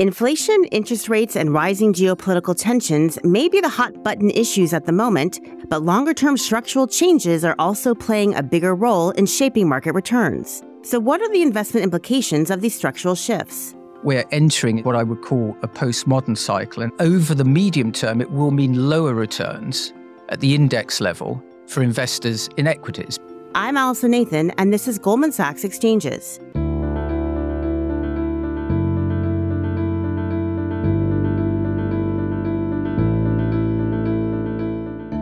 Inflation, interest rates, and rising geopolitical tensions may be the hot button issues at the moment, but longer term structural changes are also playing a bigger role in shaping market returns. So, what are the investment implications of these structural shifts? We're entering what I would call a postmodern cycle, and over the medium term, it will mean lower returns at the index level for investors in equities. I'm Allison Nathan, and this is Goldman Sachs Exchanges.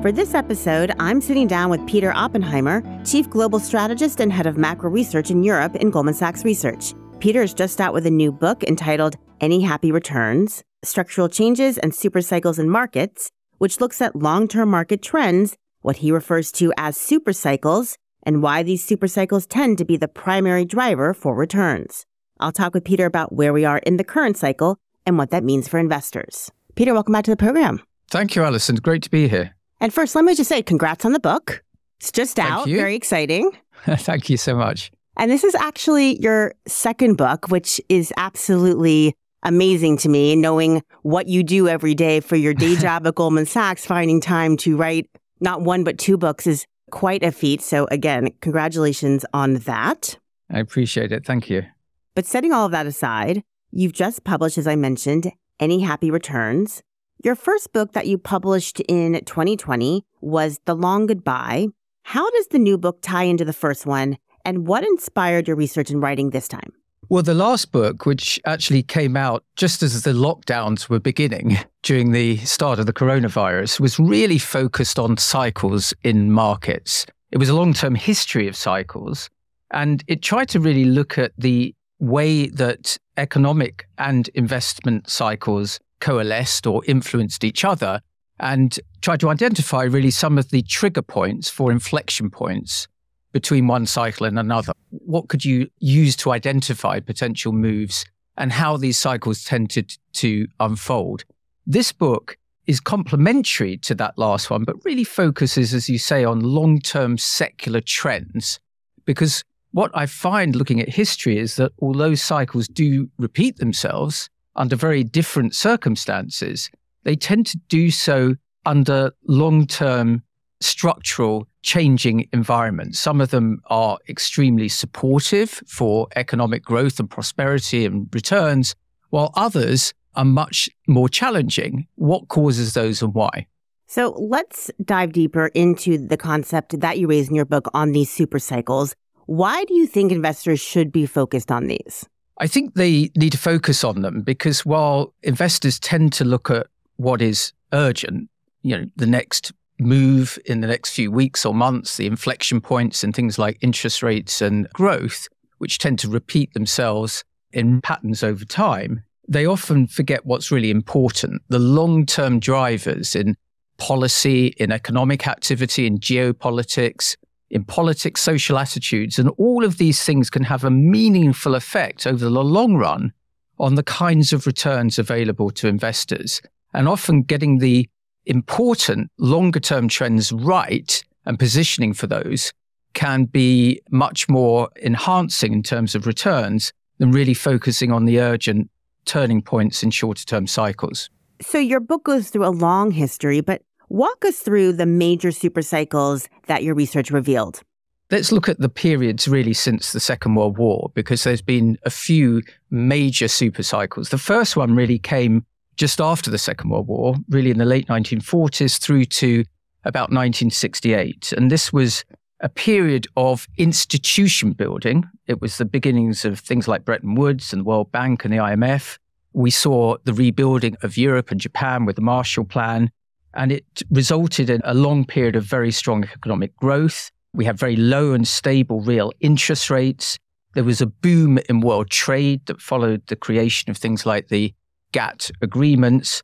For this episode, I'm sitting down with Peter Oppenheimer, Chief Global Strategist and Head of Macro Research in Europe in Goldman Sachs Research. Peter is just out with a new book entitled Any Happy Returns Structural Changes and Supercycles in Markets, which looks at long term market trends, what he refers to as supercycles, and why these supercycles tend to be the primary driver for returns. I'll talk with Peter about where we are in the current cycle and what that means for investors. Peter, welcome back to the program. Thank you, Allison. Great to be here. And first, let me just say congrats on the book. It's just Thank out, you. very exciting. Thank you so much. And this is actually your second book, which is absolutely amazing to me, knowing what you do every day for your day job at Goldman Sachs, finding time to write not one, but two books is quite a feat. So, again, congratulations on that. I appreciate it. Thank you. But setting all of that aside, you've just published, as I mentioned, Any Happy Returns. Your first book that you published in 2020 was The Long Goodbye. How does the new book tie into the first one, and what inspired your research and writing this time? Well, the last book, which actually came out just as the lockdowns were beginning during the start of the coronavirus, was really focused on cycles in markets. It was a long term history of cycles, and it tried to really look at the way that economic and investment cycles coalesced or influenced each other and tried to identify really some of the trigger points for inflection points between one cycle and another. What could you use to identify potential moves and how these cycles tended to unfold? This book is complementary to that last one, but really focuses, as you say, on long term secular trends. Because what I find looking at history is that although cycles do repeat themselves, under very different circumstances, they tend to do so under long term structural changing environments. Some of them are extremely supportive for economic growth and prosperity and returns, while others are much more challenging. What causes those and why? So let's dive deeper into the concept that you raise in your book on these super cycles. Why do you think investors should be focused on these? I think they need to focus on them because while investors tend to look at what is urgent, you know, the next move in the next few weeks or months, the inflection points and things like interest rates and growth, which tend to repeat themselves in patterns over time, they often forget what's really important. The long term drivers in policy, in economic activity, in geopolitics, in politics, social attitudes, and all of these things can have a meaningful effect over the long run on the kinds of returns available to investors. And often getting the important longer term trends right and positioning for those can be much more enhancing in terms of returns than really focusing on the urgent turning points in shorter term cycles. So, your book goes through a long history, but walk us through the major supercycles that your research revealed. Let's look at the periods really since the Second World War, because there's been a few major supercycles. The first one really came just after the Second World War, really in the late 1940s through to about 1968. And this was a period of institution building. It was the beginnings of things like Bretton Woods and the World Bank and the IMF. We saw the rebuilding of Europe and Japan with the Marshall Plan, and it resulted in a long period of very strong economic growth. We had very low and stable real interest rates. There was a boom in world trade that followed the creation of things like the GATT agreements.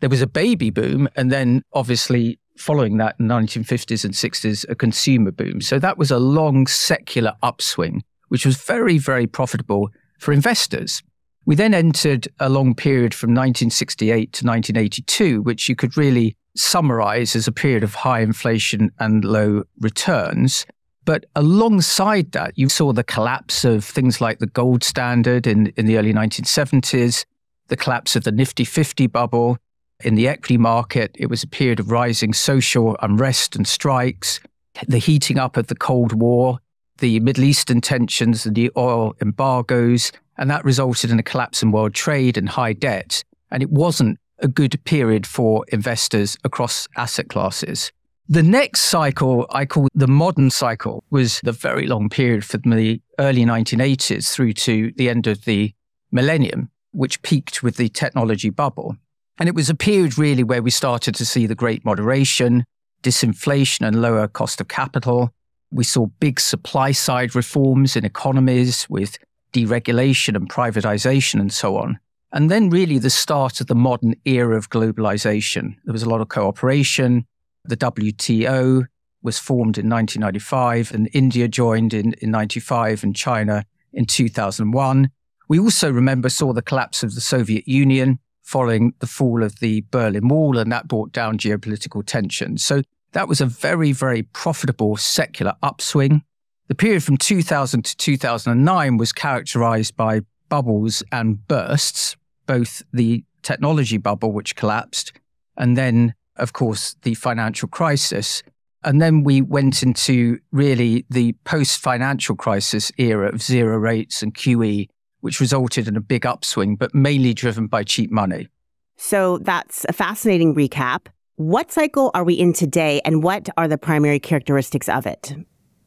There was a baby boom, and then obviously following that in the 1950s and 60s, a consumer boom. So that was a long secular upswing, which was very, very profitable for investors. We then entered a long period from 1968 to 1982, which you could really summarize as a period of high inflation and low returns. But alongside that, you saw the collapse of things like the gold standard in, in the early 1970s. the collapse of the Nifty 50 bubble. In the equity market, it was a period of rising social unrest and strikes, the heating up of the Cold War, the Middle Eastern tensions, and the oil embargoes, and that resulted in a collapse in world trade and high debt. And it wasn't a good period for investors across asset classes. The next cycle I call the modern cycle was the very long period from the early 1980s through to the end of the millennium, which peaked with the technology bubble. And it was a period really where we started to see the great moderation, disinflation and lower cost of capital. We saw big supply side reforms in economies with deregulation and privatization and so on. And then really the start of the modern era of globalization. There was a lot of cooperation. The WTO was formed in 1995 and India joined in, in 95 and China in 2001. We also remember saw the collapse of the Soviet Union following the fall of the Berlin Wall, and that brought down geopolitical tensions. So that was a very, very profitable secular upswing. The period from 2000 to 2009 was characterized by bubbles and bursts, both the technology bubble, which collapsed, and then, of course, the financial crisis. And then we went into really the post financial crisis era of zero rates and QE, which resulted in a big upswing, but mainly driven by cheap money. So that's a fascinating recap. What cycle are we in today, and what are the primary characteristics of it?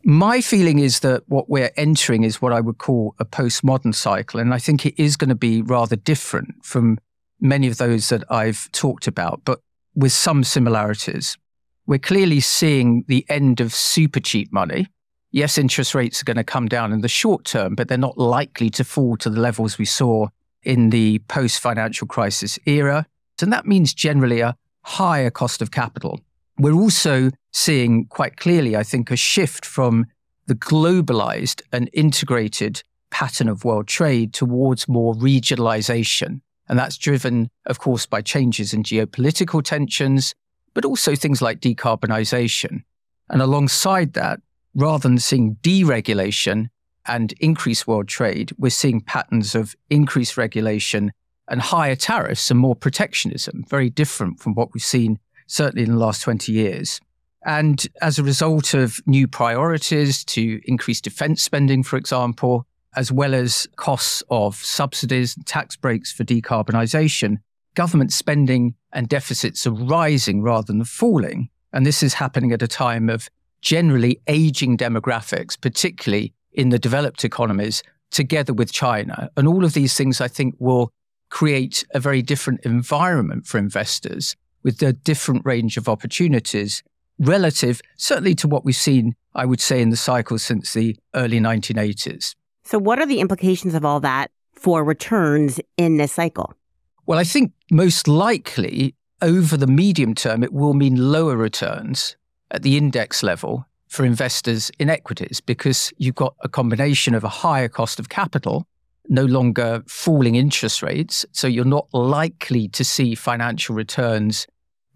My feeling is that what we're entering is what I would call a postmodern cycle. And I think it is going to be rather different from many of those that I've talked about, but with some similarities. We're clearly seeing the end of super cheap money. Yes, interest rates are going to come down in the short term, but they're not likely to fall to the levels we saw in the post financial crisis era. And that means generally a higher cost of capital. We're also seeing quite clearly, I think, a shift from the globalized and integrated pattern of world trade towards more regionalization. And that's driven, of course, by changes in geopolitical tensions, but also things like decarbonization. And alongside that, rather than seeing deregulation and increased world trade, we're seeing patterns of increased regulation and higher tariffs and more protectionism, very different from what we've seen certainly in the last 20 years. And as a result of new priorities to increase defense spending, for example, as well as costs of subsidies and tax breaks for decarbonisation, government spending and deficits are rising rather than falling. And this is happening at a time of generally aging demographics, particularly in the developed economies, together with China. And all of these things, I think, will create a very different environment for investors with a different range of opportunities relative, certainly to what we've seen, I would say, in the cycle since the early 1980s. So, what are the implications of all that for returns in this cycle? Well, I think most likely over the medium term, it will mean lower returns at the index level for investors in equities because you've got a combination of a higher cost of capital, no longer falling interest rates. So you're not likely to see financial returns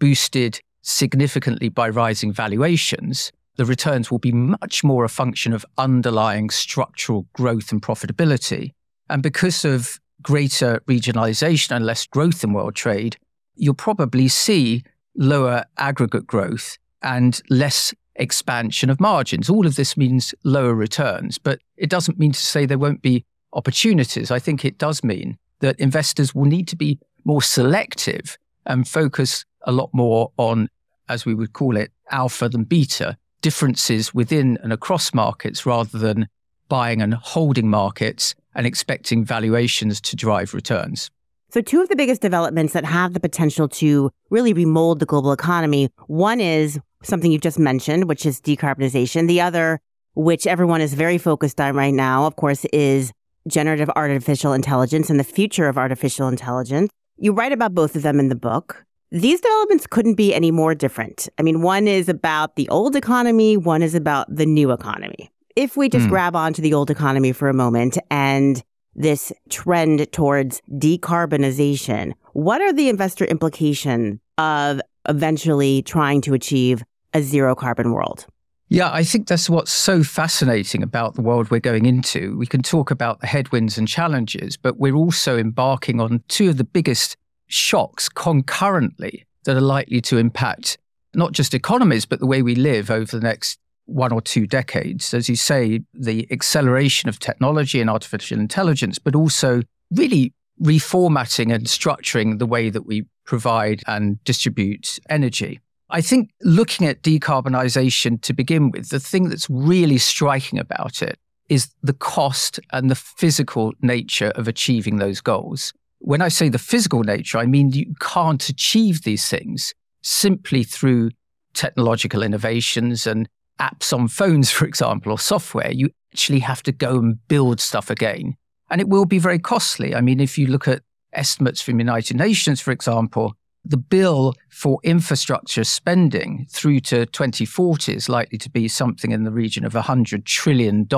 boosted significantly by rising valuations, the returns will be much more a function of underlying structural growth and profitability. And because of greater regionalization and less growth in world trade, you'll probably see lower aggregate growth and less expansion of margins. All of this means lower returns, but it doesn't mean to say there won't be opportunities. I think it does mean that investors will need to be more selective and focus a lot more on, as we would call it, alpha than beta, differences within and across markets rather than buying and holding markets and expecting valuations to drive returns. So, two of the biggest developments that have the potential to really remold the global economy one is something you've just mentioned, which is decarbonization. The other, which everyone is very focused on right now, of course, is generative artificial intelligence and the future of artificial intelligence. You write about both of them in the book. These developments couldn't be any more different. I mean, one is about the old economy, one is about the new economy. If we just mm. grab onto the old economy for a moment and this trend towards decarbonization, what are the investor implications of eventually trying to achieve a zero carbon world? Yeah, I think that's what's so fascinating about the world we're going into. We can talk about the headwinds and challenges, but we're also embarking on two of the biggest shocks concurrently that are likely to impact not just economies, but the way we live over the next one or two decades. As you say, the acceleration of technology and artificial intelligence, but also really reformatting and structuring the way that we provide and distribute energy. I think looking at decarbonisation to begin with, the thing that's really striking about it is the cost and the physical nature of achieving those goals. When I say the physical nature, I mean you can't achieve these things simply through technological innovations and apps on phones, for example, or software. You actually have to go and build stuff again. And it will be very costly. I mean, if you look at estimates from the United Nations, for example, the bill for infrastructure spending through to 2040 is likely to be something in the region of $100 trillion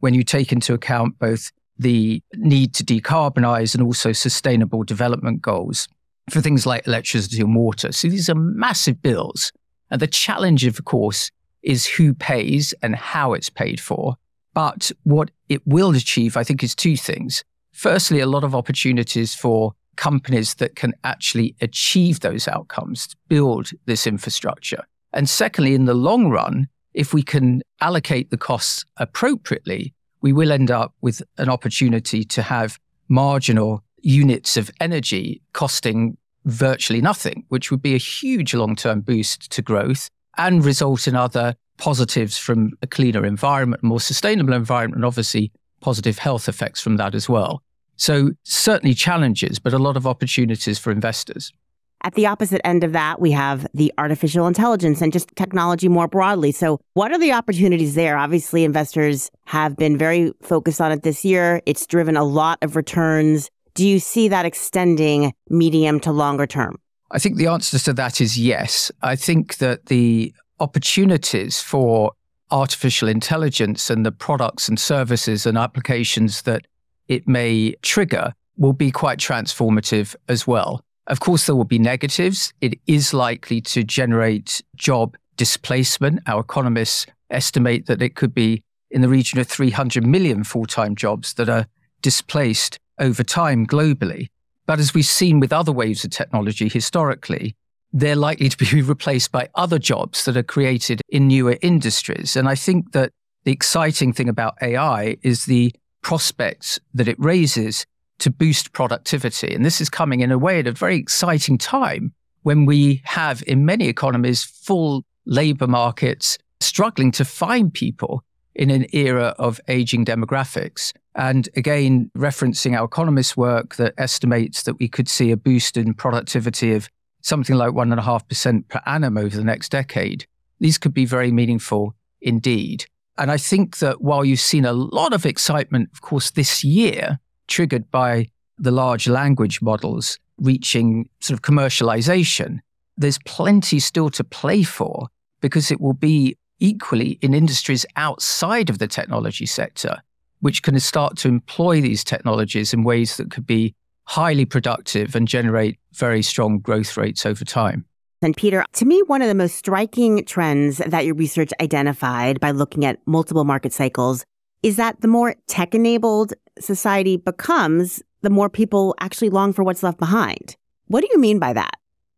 when you take into account both the need to decarbonize and also sustainable development goals for things like electricity and water. So these are massive bills. And the challenge, of course, is who pays and how it's paid for. But what it will achieve, I think, is two things. Firstly, a lot of opportunities for companies that can actually achieve those outcomes, build this infrastructure. And secondly, in the long run, if we can allocate the costs appropriately, we will end up with an opportunity to have marginal units of energy costing virtually nothing, which would be a huge long term boost to growth and result in other positives from a cleaner environment, more sustainable environment, and obviously positive health effects from that as well. So, certainly challenges, but a lot of opportunities for investors. At the opposite end of that, we have the artificial intelligence and just technology more broadly. So, what are the opportunities there? Obviously, investors have been very focused on it this year. It's driven a lot of returns. Do you see that extending medium to longer term? I think the answer to that is yes. I think that the opportunities for artificial intelligence and the products and services and applications that it may trigger will be quite transformative as well. Of course, there will be negatives. It is likely to generate job displacement. Our economists estimate that it could be in the region of 300 million full time jobs that are displaced over time globally. But as we've seen with other waves of technology historically, they're likely to be replaced by other jobs that are created in newer industries. And I think that the exciting thing about AI is the prospects that it raises to boost productivity. And this is coming in a way at a very exciting time when we have in many economies full labor markets struggling to find people in an era of aging demographics. And again, referencing our economist work that estimates that we could see a boost in productivity of something like 1.5% per annum over the next decade, these could be very meaningful indeed. And I think that while you've seen a lot of excitement, of course, this year, triggered by the large language models reaching sort of commercialization, there's plenty still to play for because it will be equally in industries outside of the technology sector, which can start to employ these technologies in ways that could be highly productive and generate very strong growth rates over time. And Peter, to me, one of the most striking trends that your research identified by looking at multiple market cycles is that the more tech enabled society becomes, the more people actually long for what's left behind. What do you mean by that?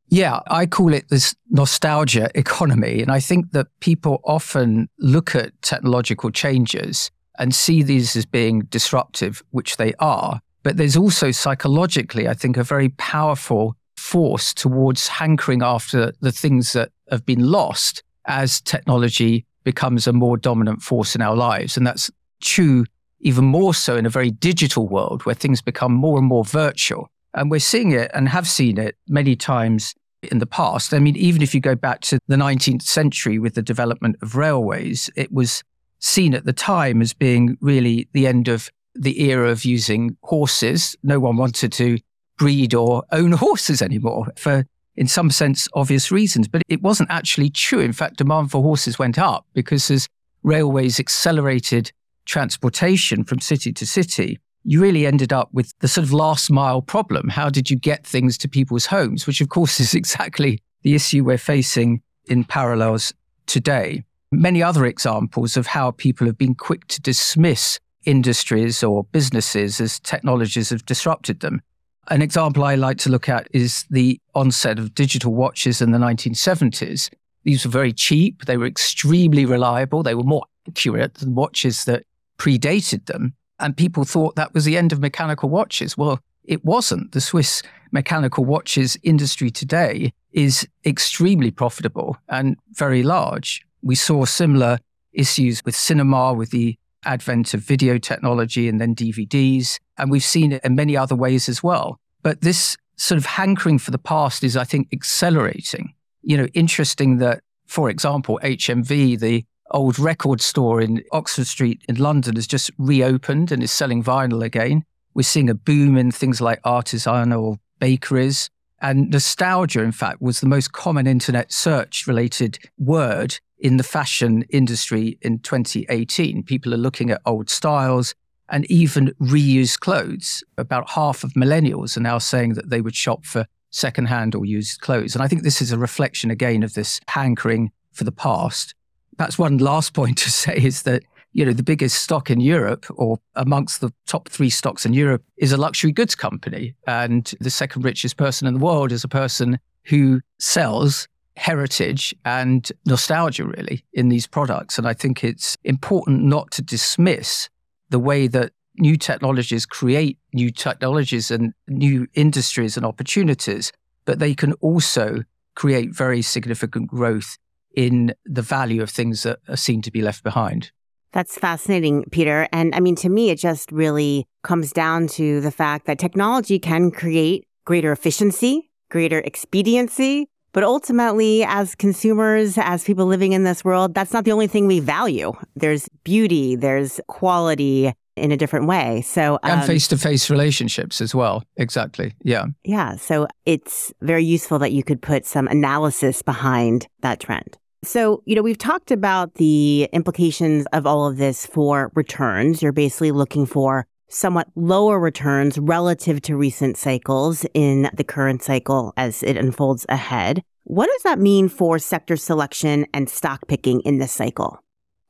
Yeah, I call it this nostalgia economy. And I think that people often look at technological changes and see these as being disruptive, which they are. But there's also psychologically, I think, a very powerful force towards hankering after the things that have been lost as technology becomes a more dominant force in our lives. And that's true even more so in a very digital world where things become more and more virtual. And we're seeing it and have seen it many times in the past. I mean, even if you go back to the 19th century with the development of railways, it was seen at the time as being really the end of the era of using horses. No one wanted to breed or own horses anymore for, in some sense, obvious reasons. But it wasn't actually true. In fact, demand for horses went up because as railways accelerated transportation from city to city, you really ended up with the sort of last mile problem. How did you get things to people's homes? Which, of course, is exactly the issue we're facing in parallels today. many other examples of how people have been quick to dismiss industries or businesses as technologies have disrupted them. An example I like to look at is the onset of digital watches in the 1970s. These were very cheap, they were extremely reliable, they were more accurate than watches that predated them. And people thought that was the end of mechanical watches. Well, it wasn't. The Swiss mechanical watches industry today is extremely profitable and very large. We saw similar issues with cinema, with the advent of video technology and then DVDs. And we've seen it in many other ways as well. But this sort of hankering for the past is, I think, accelerating. You know, interesting that, for example, HMV, the old record store in Oxford Street in London, has just reopened and is selling vinyl again. We're seeing a boom in things like artisanal bakeries. And nostalgia, in fact, was the most common internet search related word in the fashion industry in 2018. People are looking at old styles and even reused clothes. About half of millennials are now saying that they would shop for secondhand or used clothes. And I think this is a reflection again of this hankering for the past. Perhaps one last point to say is that you know, the biggest stock in Europe or amongst the top three stocks in Europe is a luxury goods company. And the second richest person in the world is a person who sells heritage and nostalgia really in these products. And I think it's important not to dismiss the way that new technologies create new technologies and new industries and opportunities, but they can also create very significant growth in the value of things that are seen to be left behind. That's fascinating, Peter. And I mean, to me, it just really comes down to the fact that technology can create greater efficiency, greater expediency, but ultimately, as consumers, as people living in this world, that's not the only thing we value. There's beauty, there's quality in a different way. So, um, and face to face relationships as well. Exactly. Yeah. Yeah. So it's very useful that you could put some analysis behind that trend. So, you know, we've talked about the implications of all of this for returns. You're basically looking for somewhat lower returns relative to recent cycles in the current cycle as it unfolds ahead. What does that mean for sector selection and stock picking in this cycle?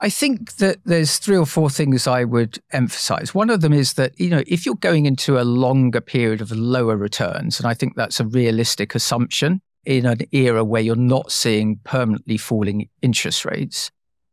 I think that there's three or four things I would emphasize. One of them is that, you know, if you're going into a longer period of lower returns, and I think that's a realistic assumption in an era where you're not seeing permanently falling interest rates,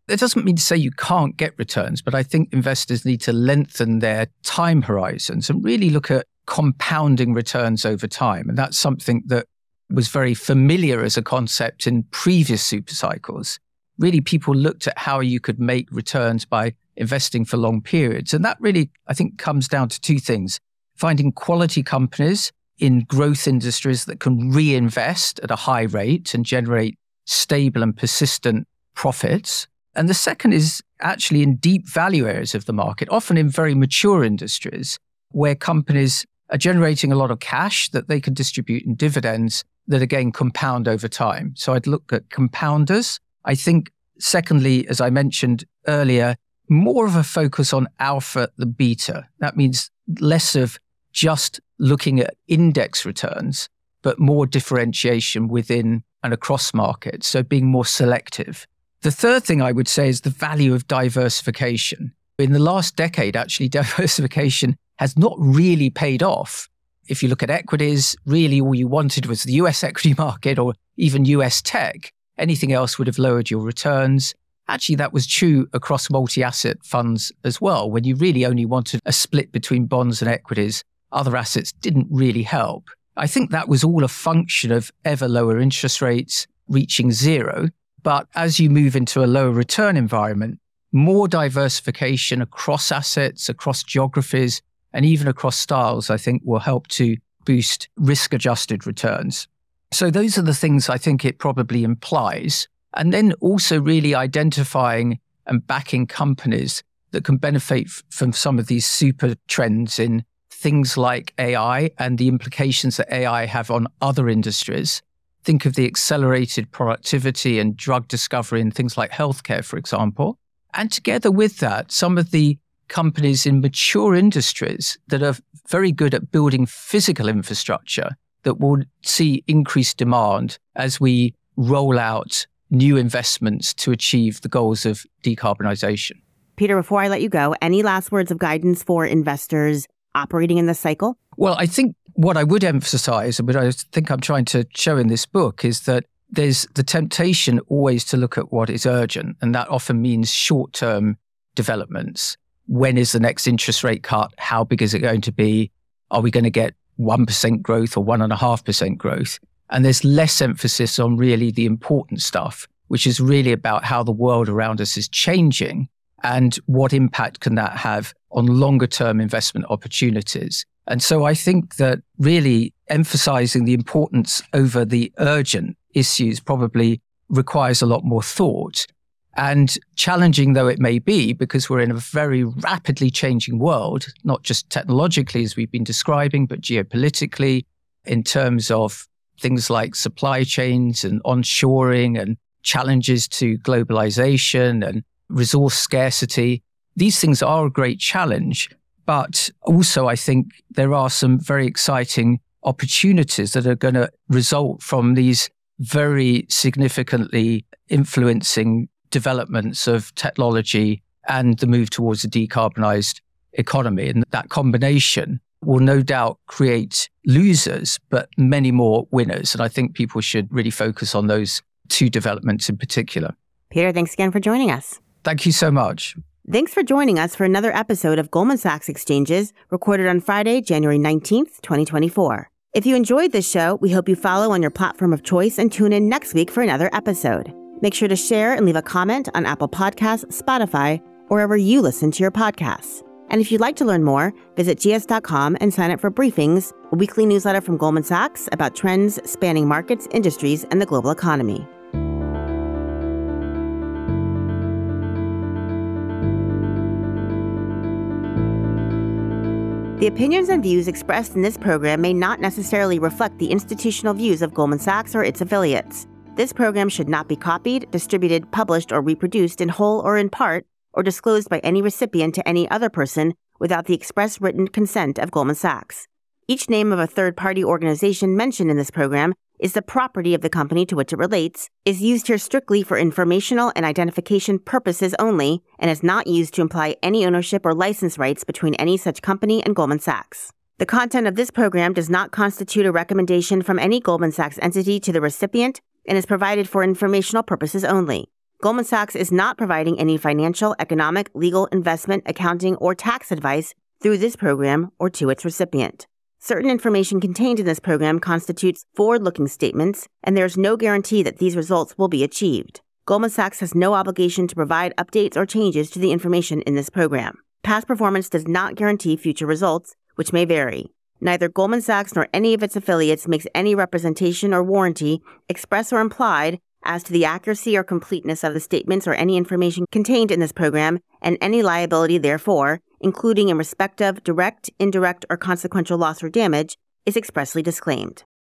that doesn't mean to say you can't get returns, but I think investors need to lengthen their time horizons and really look at compounding returns over time. And that's something that was very familiar as a concept in previous super cycles. Really, people looked at how you could make returns by investing for long periods. And that really, I think, comes down to two things finding quality companies in growth industries that can reinvest at a high rate and generate stable and persistent profits. And the second is actually in deep value areas of the market, often in very mature industries where companies are generating a lot of cash that they can distribute in dividends that again compound over time. So I'd look at compounders. I think, secondly, as I mentioned earlier, more of a focus on alpha than beta. That means less of just looking at index returns, but more differentiation within and across markets. So being more selective. The third thing I would say is the value of diversification. In the last decade, actually, diversification has not really paid off. If you look at equities, really all you wanted was the US equity market or even US tech. Anything else would have lowered your returns. Actually, that was true across multi asset funds as well. When you really only wanted a split between bonds and equities, other assets didn't really help. I think that was all a function of ever lower interest rates reaching zero but as you move into a lower return environment, more diversification across assets, across geographies, and even across styles, I think will help to boost risk adjusted returns. So those are the things I think it probably implies. And then also really identifying and backing companies that can benefit from some of these super trends in things like AI and the implications that AI have on other industries Think of the accelerated productivity and drug discovery in things like healthcare, for example. And together with that, some of the companies in mature industries that are very good at building physical infrastructure that will see increased demand as we roll out new investments to achieve the goals of decarbonisation. Peter, before I let you go, any last words of guidance for investors operating in this cycle? Well, I think what I would emphasize, and what I think I'm trying to show in this book, is that there's the temptation always to look at what is urgent, and that often means short term developments. When is the next interest rate cut? How big is it going to be? Are we going to get 1% growth or 1.5% growth? And there's less emphasis on really the important stuff, which is really about how the world around us is changing and what impact can that have on longer term investment opportunities. And so I think that really emphasizing the importance over the urgent issues probably requires a lot more thought. And challenging though it may be, because we're in a very rapidly changing world, not just technologically as we've been describing, but geopolitically in terms of things like supply chains and onshoring and challenges to globalization and resource scarcity. These things are a great challenge, but also I think there are some very exciting opportunities that are going to result from these very significantly influencing developments of technology and the move towards a decarbonized economy. And that combination will no doubt create losers, but many more winners. And I think people should really focus on those two developments in particular. Peter, thanks again for joining us. Thank you so much. Thanks for joining us for another episode of Goldman Sachs Exchanges, recorded on Friday, January 19th, 2024. If you enjoyed this show, we hope you follow on your platform of choice and tune in next week for another episode. Make sure to share and leave a comment on Apple Podcasts, Spotify, or wherever you listen to your podcasts. And if you'd like to learn more, visit gs.com and sign up for Briefings, a weekly newsletter from Goldman Sachs about trends spanning markets, industries, and the global economy. The opinions and views expressed in this program may not necessarily reflect the institutional views of Goldman Sachs or its affiliates. This program should not be copied, distributed, published, or reproduced in whole or in part, or disclosed by any recipient to any other person without the express written consent of Goldman Sachs. Each name of a third party organization mentioned in this program is the property of the company to which it relates, is used here strictly for informational and identification purposes only, and is not used to imply any ownership or license rights between any such company and Goldman Sachs. The content of this program does not constitute a recommendation from any Goldman Sachs entity to the recipient and is provided for informational purposes only. Goldman Sachs is not providing any financial, economic, legal, investment, accounting, or tax advice through this program or to its recipient. Certain information contained in this program constitutes forward looking statements, and there is no guarantee that these results will be achieved. Goldman Sachs has no obligation to provide updates or changes to the information in this program. Past performance does not guarantee future results, which may vary. Neither Goldman Sachs nor any of its affiliates makes any representation or warranty, express or implied, as to the accuracy or completeness of the statements or any information contained in this program and any liability therefore, including in respect of direct, indirect, or consequential loss or damage, is expressly disclaimed.